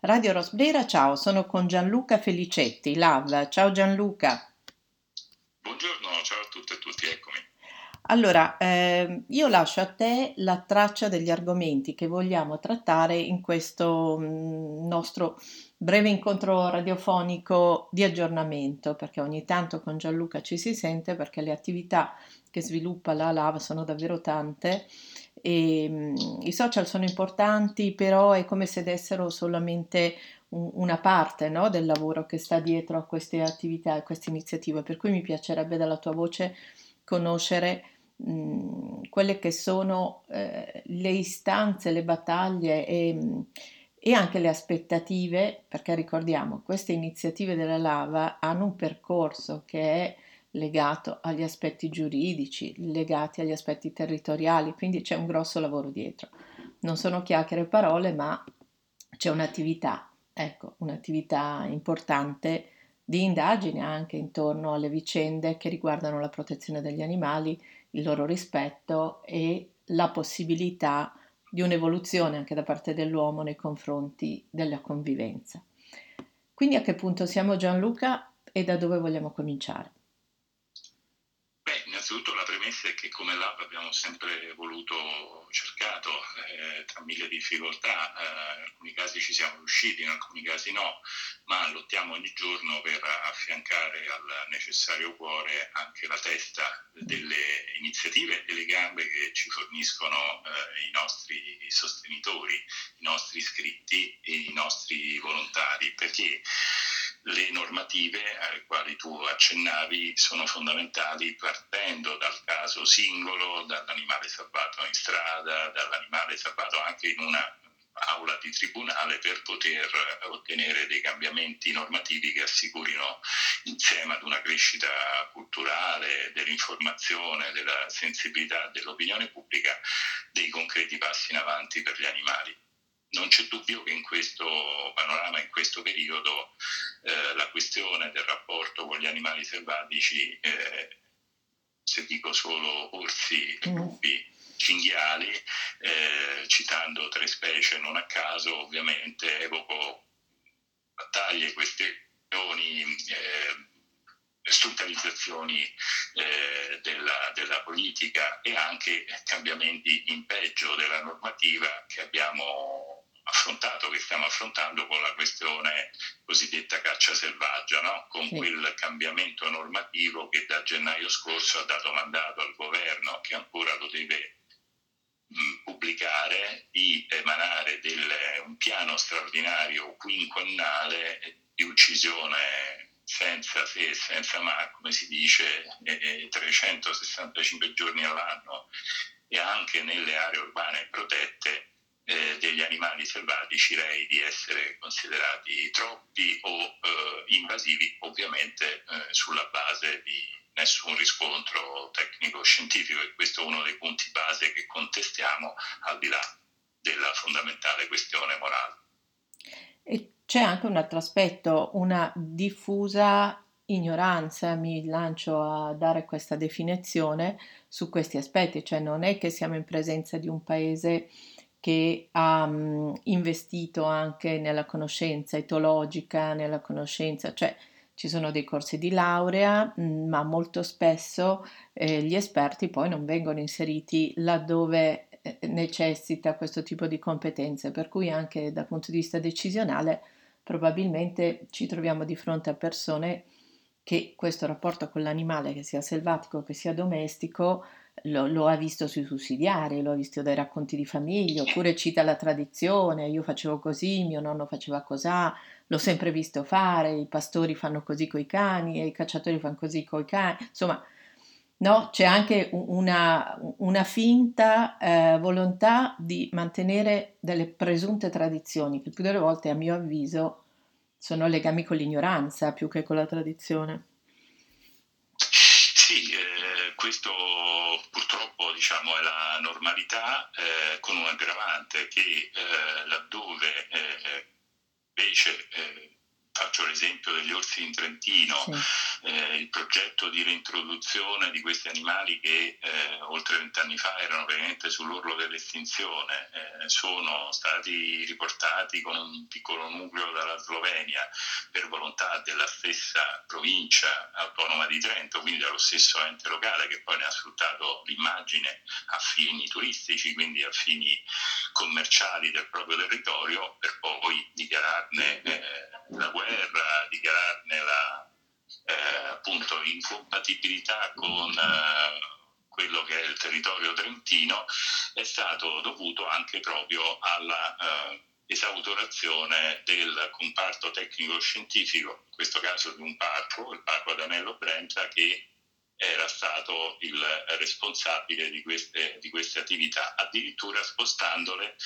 Radio Rosbrera, ciao, sono con Gianluca Felicetti, LAV. Ciao Gianluca. Buongiorno, ciao a tutte e tutti, eccomi. Allora, eh, io lascio a te la traccia degli argomenti che vogliamo trattare in questo mh, mm, nostro breve incontro radiofonico di aggiornamento, perché ogni tanto con Gianluca ci si sente, perché le attività che sviluppa la LAV sono davvero tante. E, mh, mm, I social sono importanti, però è come se dessero solamente un, una parte no, del lavoro che sta dietro a queste attività, a queste iniziative, per cui mi piacerebbe dalla tua voce conoscere quelle che sono eh, le istanze, le battaglie e, e anche le aspettative, perché ricordiamo, queste iniziative della lava hanno un percorso che è legato agli aspetti giuridici, legati agli aspetti territoriali, quindi c'è un grosso lavoro dietro. Non sono chiacchiere e parole, ma c'è un'attività, ecco, un'attività importante di indagine anche intorno alle vicende che riguardano la protezione degli animali, il loro rispetto e la possibilità di un'evoluzione anche da parte dell'uomo nei confronti della convivenza. Quindi a che punto siamo Gianluca e da dove vogliamo cominciare? Innanzitutto la premessa è che come Lab abbiamo sempre voluto, cercato, eh, tra mille difficoltà, eh, in alcuni casi ci siamo riusciti, in alcuni casi no, ma lottiamo ogni giorno per affiancare al necessario cuore anche la testa delle iniziative e le gambe che ci forniscono eh, i nostri sostenitori, i nostri iscritti e i nostri volontari, perché le normative alle quali tu accennavi sono fondamentali partendo dal caso singolo, dall'animale salvato in strada, dall'animale salvato anche in una aula di tribunale per poter ottenere dei cambiamenti normativi che assicurino insieme ad una crescita culturale, dell'informazione, della sensibilità dell'opinione pubblica dei concreti passi in avanti per gli animali non c'è dubbio che in questo panorama, in questo periodo, eh, la questione del rapporto con gli animali selvatici, eh, se dico solo orsi, mm. lupi, cinghiali, eh, citando tre specie non a caso, ovviamente evoco battaglie, questioni, eh, strumentalizzazioni eh, della, della, politica e anche cambiamenti in peggio della normativa che abbiamo affrontato, che stiamo affrontando con la questione cosiddetta caccia selvaggia, no? con sì. quel cambiamento normativo che da gennaio scorso ha dato mandato al governo, che ancora lo deve mh, pubblicare, di emanare del, un piano straordinario quinquennale di uccisione senza se e senza ma, come si dice, eh, 365 giorni all'anno e anche nelle aree urbane protette eh, degli animali selvatici rei di essere considerati troppi o eh, invasivi, ovviamente eh, sulla base di nessun riscontro tecnico-scientifico e questo è uno dei punti base che contestiamo al di là della fondamentale questione morale. E c'è anche un altro aspetto, una diffusa ignoranza, mi lancio a dare questa definizione su questi aspetti, cioè non è che siamo in presenza di un paese che ha investito anche nella conoscenza etologica, nella conoscenza, cioè ci sono dei corsi di laurea, ma molto spesso eh, gli esperti poi non vengono inseriti laddove eh, necessita questo tipo di competenze, per cui anche dal punto di vista decisionale probabilmente ci troviamo di fronte a persone che questo rapporto con l'animale, che sia selvatico, che sia domestico, lo, lo, ha visto sui sussidiari, lo ha visto dai racconti di famiglia, oppure cita la tradizione, io facevo così, mio nonno faceva così, l'ho sempre visto fare, i pastori fanno così coi cani e i cacciatori fanno così coi cani, insomma, no, c'è anche una, una finta eh, volontà di mantenere delle presunte tradizioni, che più delle volte a mio avviso sono legami con l'ignoranza più che con la tradizione. Eh, questo diciamo, è la normalità eh, con un aggravante che eh, laddove eh, invece eh, faccio l'esempio degli orsi in Trentino, sì. eh, il progetto di reintroduzione di questi animali che eh, oltre vent'anni fa erano veramente sull'orlo dell'estinzione, eh, sono stati riportati con un piccolo nucleo dalla Slovenia per volontà della stessa provincia autonoma di Trento, quindi dallo stesso ente locale che poi ne ha sfruttato l'immagine a fini turistici, quindi a fini commerciali del proprio territorio, per poi dichiararne eh, la guerra, dichiararne la eh, appunto incompatibilità con eh, quello che è il territorio trentino, è stato dovuto anche proprio alla eh, esautorazione del comparto tecnico-scientifico, in questo caso di un parco, il parco Adanello Brenta, che era stato il responsabile di queste, di queste attività, addirittura spostandole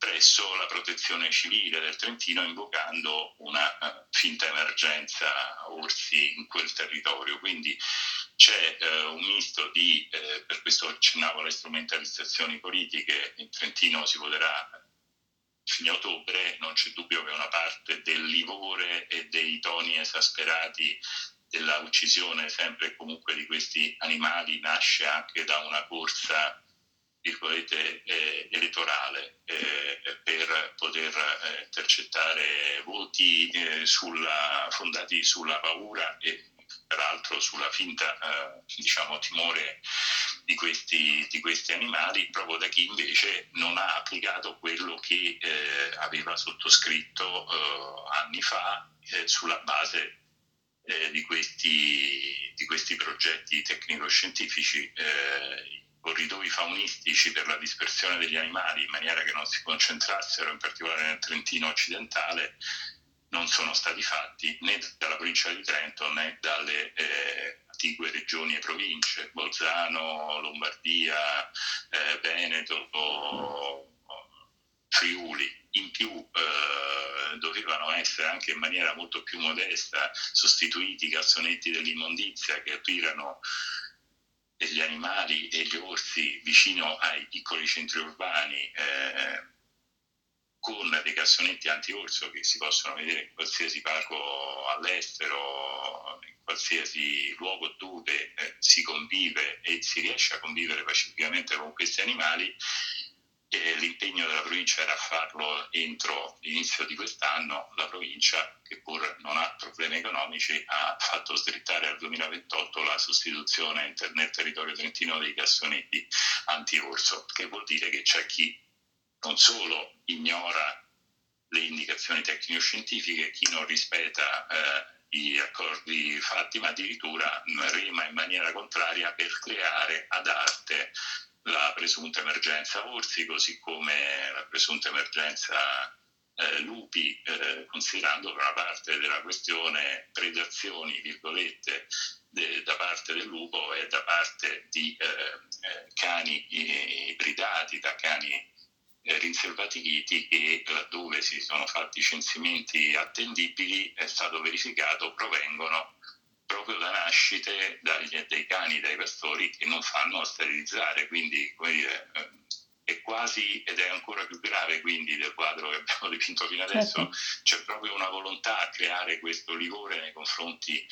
presso la protezione civile del Trentino invocando una uh, finta emergenza orsi in quel territorio. Quindi c'è uh, un misto di, uh, per questo accennavo alle strumentalizzazioni politiche, in Trentino si voterà fine ottobre, non c'è dubbio che una parte del livore e dei toni esasperati della uccisione sempre e comunque di questi animali nasce anche da una corsa virgolette, eh, elettorale eh, per poter eh, intercettare voti eh, sulla, fondati sulla paura e peraltro sulla finta eh, diciamo, timore di questi, di questi, animali, proprio da chi invece non ha applicato quello che eh, aveva sottoscritto anni fa sulla base di questi, di, questi, progetti tecnico-scientifici corridoi faunistici per la dispersione degli animali in maniera che non si concentrassero in particolare nel Trentino occidentale non sono stati fatti né dalla provincia di Trento né dalle eh, antiche regioni e province, Bolzano, Lombardia, eh, Veneto, Friuli. In più eh, dovevano essere anche in maniera molto più modesta sostituiti i cassonetti dell'immondizia che aprirono degli animali e gli orsi vicino ai piccoli centri urbani eh, con dei cassonetti anti-orso che si possono vedere in qualsiasi parco all'estero, in qualsiasi luogo dove eh, si convive e si riesce a convivere pacificamente con questi animali eh, l'impegno della provincia era farlo entro l'inizio di quest'anno, la provincia, che pur non ha problemi economici, ha fatto slittare al 2028 la sostituzione nel territorio trentino dei cassonetti anti-orso, che vuol dire che c'è chi non solo ignora le indicazioni tecnico-scientifiche, chi non rispetta eh, gli accordi fatti, ma addirittura rema in maniera contraria per creare ad arte la presunta emergenza Orsi, così come la presunta emergenza eh, lupi, eh, considerando che una parte della questione predazioni, virgolette, de, da parte del lupo e da parte di eh, eh cani ibridati, da cani eh, rinselvatichiti che laddove si sono fatti censimenti attendibili è stato verificato provengono proprio da nascite dagli, dai cani, dai pastori che non fanno sterilizzare, quindi come dire, eh, è quasi ed è ancora più grave quindi del quadro che abbiamo dipinto fino adesso, certo. c'è proprio una volontà a creare questo livore nei confronti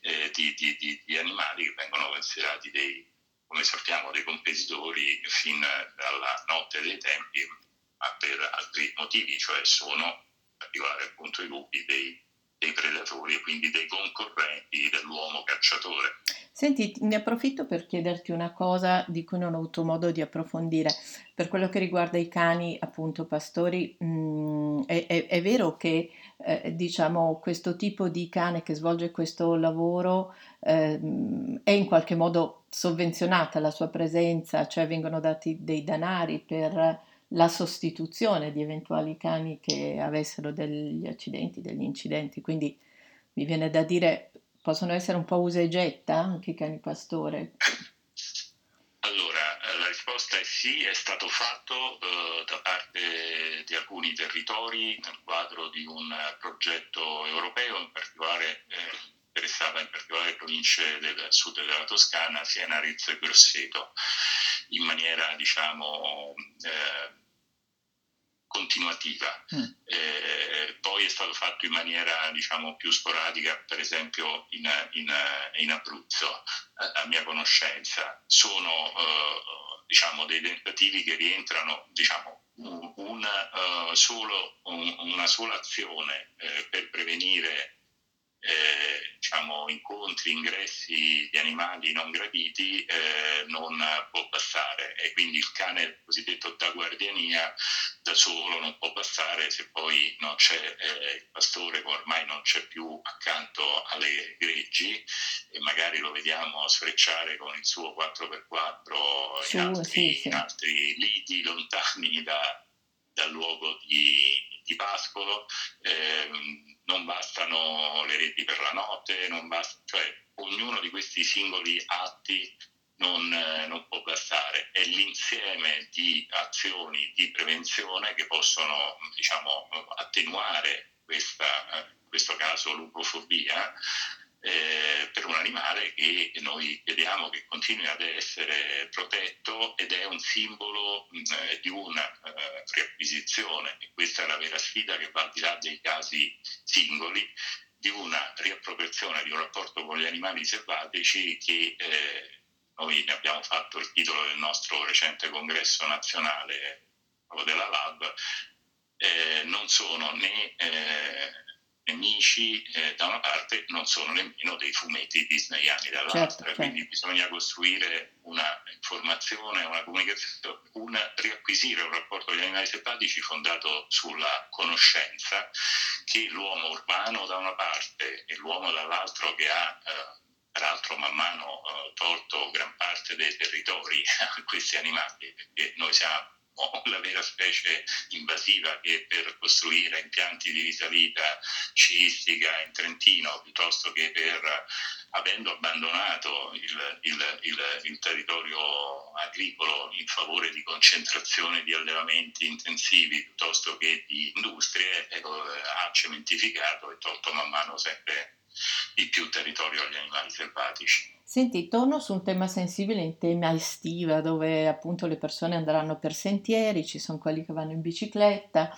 eh, di, di, di, di, animali che vengono considerati dei, come sappiamo, dei competitori fin dalla notte dei tempi, ma per altri motivi, cioè sono in particolare appunto i lupi dei dei predatori e quindi dei concorrenti dell'uomo cacciatore. Senti, ne approfitto per chiederti una cosa di cui non ho avuto modo di approfondire. Per quello che riguarda i cani, appunto, pastori, mh, mm, è, è, è, vero che eh, diciamo questo tipo di cane che svolge questo lavoro eh, è in qualche modo sovvenzionata la sua presenza, cioè vengono dati dei danari per la sostituzione di eventuali cani che avessero degli accidenti, degli incidenti. Quindi mi viene da dire, possono essere un po' usa e getta anche i cani pastore. Allora, la risposta è sì, è stato fatto eh, da parte di alcuni territori nel quadro di un progetto europeo, in particolare eh, interessava in particolare le province del sud della Toscana, Siena, Arezzo e Grosseto, in maniera diciamo eh, continuativa. Mm. Eh, poi è stato fatto in maniera diciamo, più sporadica, per esempio in, in, in Abruzzo, a, mia conoscenza. Sono eh, diciamo, dei tentativi che rientrano diciamo, un, un, uh, solo, un, una sola azione eh, per prevenire eh, diciamo, incontri, ingressi di animali non graditi eh, non può passare e quindi il cane cosiddetto da guardiania da solo non può passare se poi non c'è eh, il pastore che ormai non c'è più accanto alle greggi e magari lo vediamo sfrecciare con il suo 4x4 Su, in, altri, sì, sì. in altri liti lontani da, dal luogo di, di pascolo. Eh, non bastano le reti per la notte, basta, cioè ognuno di questi singoli atti non, eh, non, può bastare, è l'insieme di azioni di prevenzione che possono diciamo, attenuare questa, eh, questo caso l'upofobia eh, per un animale che noi vediamo che continua ad essere protetto ed è un simbolo eh, di una eh, riacquisizione. E questa è la vera sfida che va al di là dei casi singoli di una riappropriazione di un rapporto con gli animali selvatici che eh, noi ne abbiamo fatto il titolo del nostro recente congresso nazionale della Lab, eh, non sono né eh, nemici eh, da una parte non sono nemmeno dei fumetti disneyani dall'altra, certo, certo. quindi bisogna costruire una informazione, una comunicazione, un, riacquisire un rapporto con gli animali selvatici fondato sulla conoscenza che l'uomo urbano da una parte e l'uomo dall'altro che ha eh, peraltro man mano eh, tolto gran parte dei territori a questi animali, perché noi siamo la vera specie invasiva che per costruire impianti di risalita sciistica in Trentino piuttosto che per avendo abbandonato il, il, il, il, territorio agricolo in favore di concentrazione di allevamenti intensivi piuttosto che di industrie, ecco, ha cementificato e tolto man mano sempre di più territorio agli animali selvatici. Senti, torno su un tema sensibile in tema estiva, dove appunto le persone andranno per sentieri, ci sono quelli che vanno in bicicletta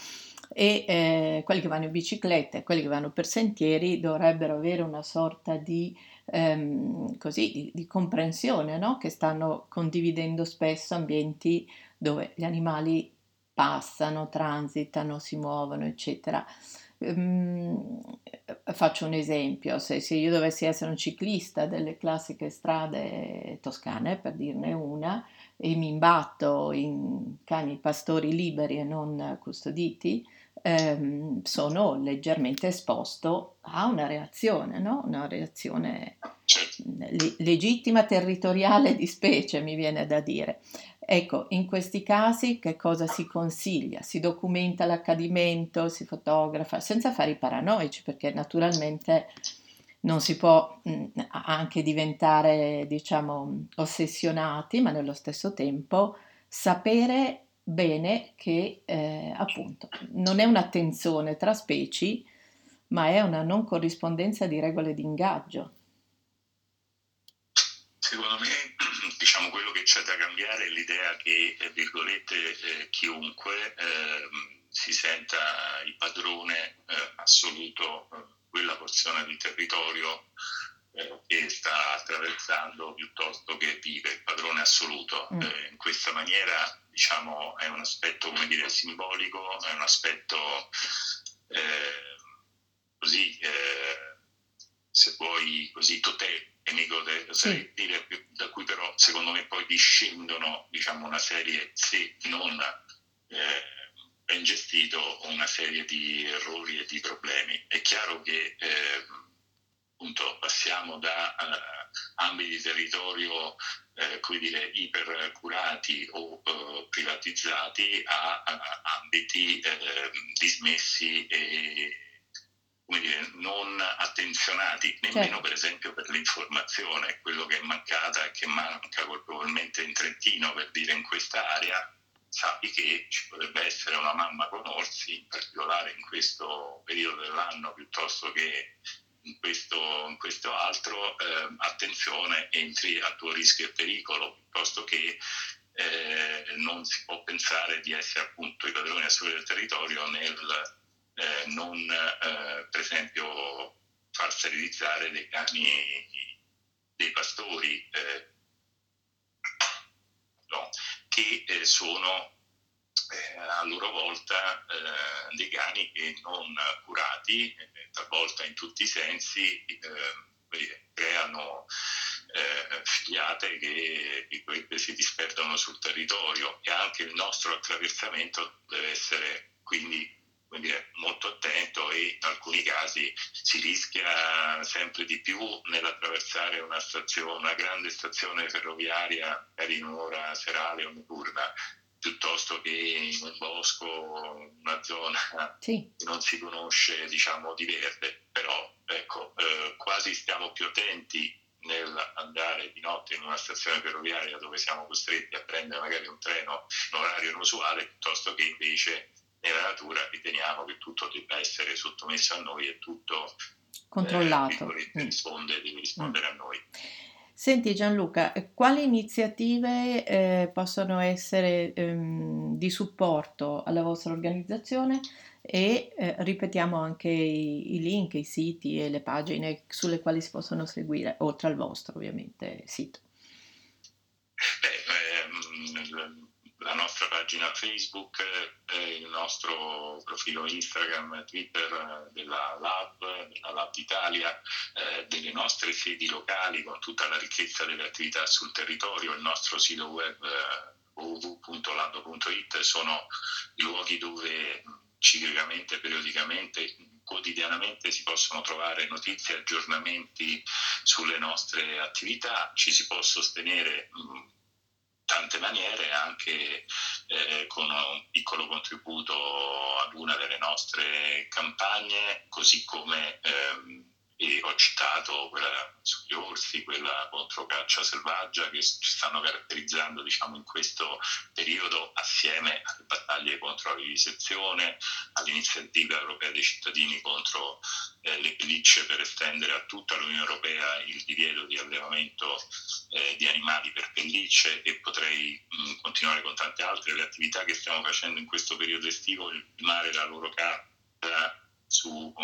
e eh, quelli che vanno in bicicletta e quelli che vanno per sentieri dovrebbero avere una sorta di, ehm, così, di, di comprensione, no? che stanno condividendo spesso ambienti dove gli animali passano, transitano, si muovono, eccetera. Um, faccio un esempio, se, se, io dovessi essere un ciclista delle classiche strade toscane, per dirne una, e mi imbatto in cani pastori liberi e non custoditi, ehm, sono leggermente esposto a una reazione, no? una reazione le- legittima territoriale di specie, mi viene da dire. Ecco, in questi casi che cosa si consiglia? Si documenta l'accadimento, si fotografa, senza fare i paranoici, perché naturalmente non si può mh, anche diventare, diciamo, ossessionati, ma nello stesso tempo sapere bene che eh, appunto non è un'attenzione tra specie, ma è una non corrispondenza di regole di ingaggio. Secondo me, diciamo, quello che c'è da cambiare è l'idea che, eh, virgolette, eh, chiunque eh, si senta il padrone eh, assoluto di eh, quella porzione di territorio eh, che sta attraversando piuttosto che vive, il padrone assoluto. Mm. in questa maniera, diciamo, è un aspetto, come dire, simbolico, è un aspetto così, vuoi, così totale nemico de, sì. dire, da cui però secondo me poi discendono diciamo, una serie, se non eh, ben gestito, una serie di errori e di problemi. È chiaro che eh, appunto, passiamo da uh, ambiti di territorio eh, come dire, ipercurati o uh, privatizzati a, a ambiti eh, dismessi e come dire, non attenzionati, nemmeno certo. per esempio per l'informazione, quello che è mancata e che manca colpevolmente in Trentino, per dire in questa area, sappi che ci potrebbe essere una mamma con orsi, in particolare in questo periodo dell'anno piuttosto che in questo, in questo altro, eh, attenzione, entri a tuo rischio e pericolo, piuttosto che eh, non si può pensare di essere appunto i padroni assoluti del territorio nel eh, non eh, per esempio far sterilizzare dei cani dei pastori eh, no, che eh, sono eh, a loro volta dei cani che non curati, talvolta in tutti i sensi, creano eh, filiate che, che si disperdono sul territorio. E anche il nostro attraversamento deve essere quindi dire, molto attento e in alcuni casi si rischia sempre di più nell'attraversare una, stazione, una grande stazione ferroviaria per in un'ora serale o notturna piuttosto che in un bosco, una zona sì. che non si conosce diciamo di verde, però ecco, eh, quasi stiamo più attenti nell'andare di notte in una stazione ferroviaria dove siamo costretti a prendere magari un treno in orario inusuale piuttosto che invece nella natura riteniamo che tutto debba essere sottomesso a noi e tutto controllato eh, risponde, deve rispondere mm. a noi. Senti Gianluca, quali iniziative eh, possono essere ehm, di supporto alla vostra organizzazione e eh, ripetiamo anche i, i, link, i siti e le pagine sulle quali si possono seguire, oltre al vostro ovviamente sito. Beh, ehm, la nostra pagina Facebook, eh, il nostro profilo Instagram, Twitter della Lab, della Lab d'Italia, eh, delle nostre sedi locali con tutta la ricchezza delle attività sul territorio, il nostro sito web eh, www.lab.it sono i luoghi dove ciclicamente, periodicamente, quotidianamente si possono trovare notizie, aggiornamenti sulle nostre attività, ci si può sostenere tante maniere, anche eh, con un piccolo contributo ad una delle nostre campagne, così come ehm, e ho citato quella sugli orsi, quella contro caccia selvaggia che ci stanno caratterizzando diciamo, in questo periodo assieme alle battaglie contro la vivisezione, all'iniziativa europea dei cittadini contro eh, le pellicce per estendere a tutta l'Unione Europea il divieto di allevamento eh, di animali per pellicce e potrei mh, continuare con tante altre. Le attività che stiamo facendo in questo periodo estivo, il mare la loro carta su uh,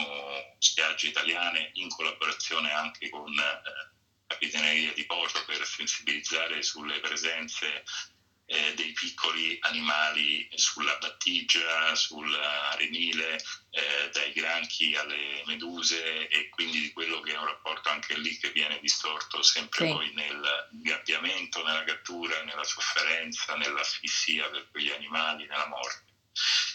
spiagge italiane in collaborazione anche con uh, Capitaneria di Porto per sensibilizzare sulle presenze eh, dei piccoli animali sulla battigia, sull'arenile, eh, dai granchi alle meduse e quindi di quello che è un rapporto anche lì che viene distorto sempre sì. poi nel gabbiamento, nella cattura, nella sofferenza, nell'asfissia per quegli animali, nella morte.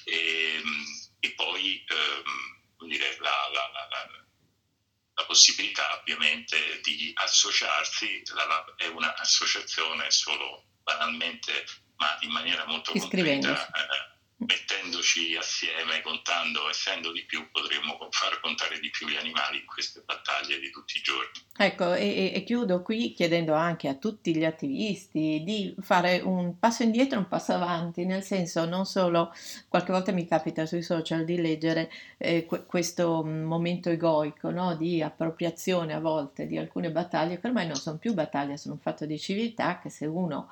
E, ehm, e poi ehm, dire, la, la, la, la, possibilità ovviamente di associarsi, la LAB è un'associazione solo banalmente, ma in maniera molto concreta. Eh, mettendoci assieme, contando, essendo di più, potremmo far contare di più gli animali in queste battaglie di tutti i giorni. Ecco, e, e, chiudo qui chiedendo anche a tutti gli attivisti di fare un passo indietro un passo avanti, nel senso non solo, qualche volta mi capita sui social di leggere eh, questo momento egoico no? di appropriazione a volte di alcune battaglie che ormai non sono più battaglie, sono un fatto di civiltà che se uno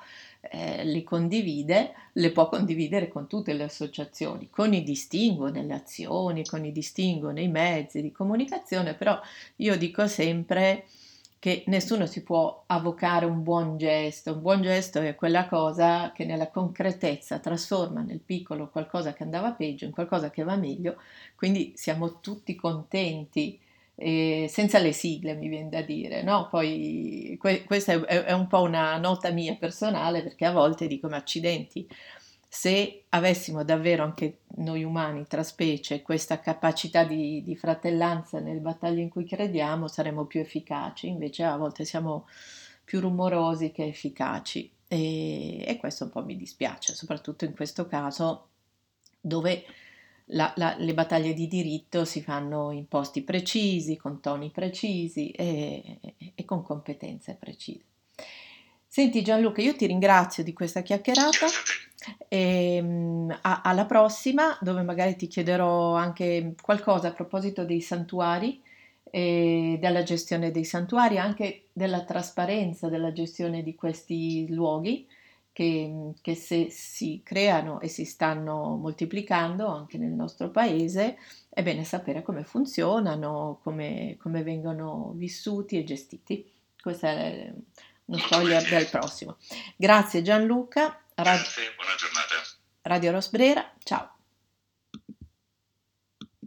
eh, li condivide, le può condividere con tutte le associazioni, con i distinguo nelle azioni, con i distinguo nei mezzi di comunicazione, però io dico sempre che nessuno si può avvocare un buon gesto, un buon gesto è quella cosa che nella concretezza trasforma nel piccolo qualcosa che andava peggio in qualcosa che va meglio, quindi siamo tutti contenti eh, senza le sigle mi viene da dire, no? Poi que- questa è, è, un po' una nota mia personale perché a volte dico ma accidenti, se avessimo davvero anche noi umani tra specie questa capacità di, di fratellanza nelle battaglie in cui crediamo saremmo più efficaci, invece a volte siamo più rumorosi che efficaci e, e questo un po' mi dispiace, soprattutto in questo caso dove la, la, le battaglie di diritto si fanno in posti precisi, con toni precisi e, e con competenze precise. Senti Gianluca, io ti ringrazio di questa chiacchierata e ehm, a, alla prossima dove magari ti chiederò anche qualcosa a proposito dei santuari e della gestione dei santuari, anche della trasparenza della gestione di questi luoghi che, che se si creano e si stanno moltiplicando anche nel nostro paese è bene sapere come funzionano, come, come vengono vissuti e gestiti. Questo è uno spoiler del prossimo. Grazie Gianluca. Rad- Grazie, buona giornata. Radio Rosbrera, ciao.